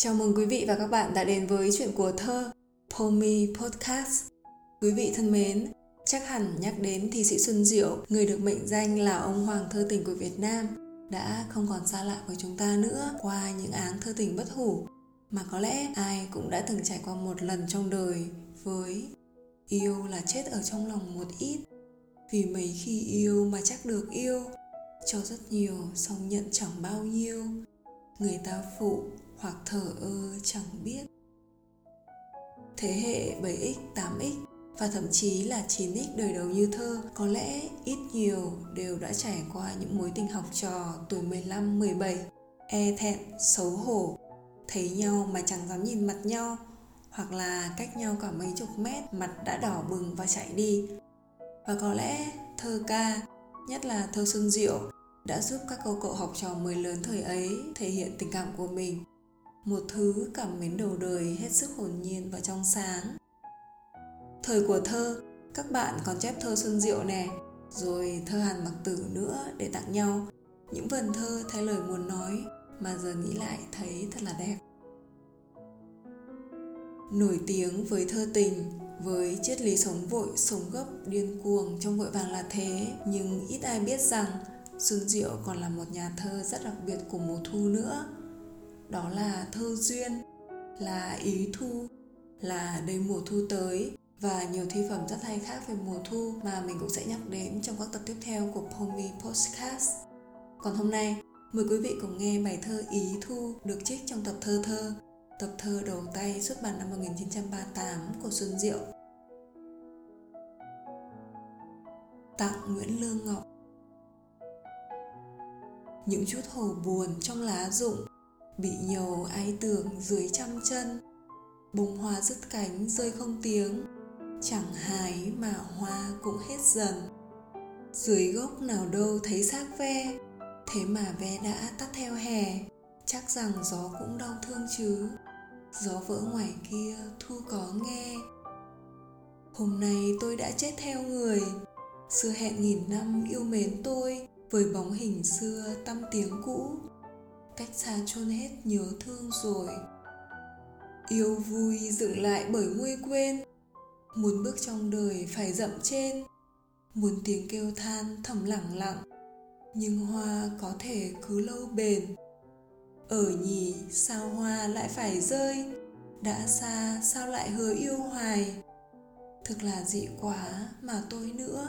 Chào mừng quý vị và các bạn đã đến với chuyện của thơ Pomi Podcast. Quý vị thân mến, chắc hẳn nhắc đến thi sĩ Xuân Diệu, người được mệnh danh là ông hoàng thơ tình của Việt Nam, đã không còn xa lạ với chúng ta nữa qua những áng thơ tình bất hủ mà có lẽ ai cũng đã từng trải qua một lần trong đời với yêu là chết ở trong lòng một ít vì mấy khi yêu mà chắc được yêu cho rất nhiều xong nhận chẳng bao nhiêu người ta phụ hoặc thở ơ chẳng biết. Thế hệ 7x, 8x và thậm chí là 9x đời đầu như thơ có lẽ ít nhiều đều đã trải qua những mối tình học trò tuổi 15, 17 e thẹn, xấu hổ thấy nhau mà chẳng dám nhìn mặt nhau hoặc là cách nhau cả mấy chục mét mặt đã đỏ bừng và chạy đi. Và có lẽ thơ ca nhất là thơ xuân diệu đã giúp các câu cậu học trò mới lớn thời ấy thể hiện tình cảm của mình. Một thứ cảm mến đầu đời hết sức hồn nhiên và trong sáng. Thời của thơ, các bạn còn chép thơ xuân diệu nè, rồi thơ hàn mặc tử nữa để tặng nhau. Những vần thơ thay lời muốn nói mà giờ nghĩ lại thấy thật là đẹp. Nổi tiếng với thơ tình, với triết lý sống vội, sống gấp, điên cuồng trong vội vàng là thế, nhưng ít ai biết rằng xuân diệu còn là một nhà thơ rất đặc biệt của mùa thu nữa đó là thơ duyên là ý thu là đây mùa thu tới và nhiều thi phẩm rất hay khác về mùa thu mà mình cũng sẽ nhắc đến trong các tập tiếp theo của Pomi Podcast. Còn hôm nay, mời quý vị cùng nghe bài thơ Ý Thu được trích trong tập thơ thơ, tập thơ đầu tay xuất bản năm 1938 của Xuân Diệu. Tặng Nguyễn Lương Ngọc những chút hồ buồn trong lá rụng, bị nhầu ai tưởng dưới trăm chân. Bông hoa dứt cánh rơi không tiếng, chẳng hái mà hoa cũng hết dần. Dưới gốc nào đâu thấy xác ve, thế mà ve đã tắt theo hè. Chắc rằng gió cũng đau thương chứ, gió vỡ ngoài kia thu có nghe. Hôm nay tôi đã chết theo người, xưa hẹn nghìn năm yêu mến tôi với bóng hình xưa tâm tiếng cũ, cách xa chôn hết nhớ thương rồi. Yêu vui dựng lại bởi nguôi quên, muốn bước trong đời phải dậm trên. Muốn tiếng kêu than thầm lặng lặng, nhưng hoa có thể cứ lâu bền. Ở nhì, sao hoa lại phải rơi? Đã xa, sao lại hứa yêu hoài? Thực là dị quá mà tôi nữa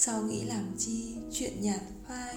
sao nghĩ làm chi chuyện nhạt phai.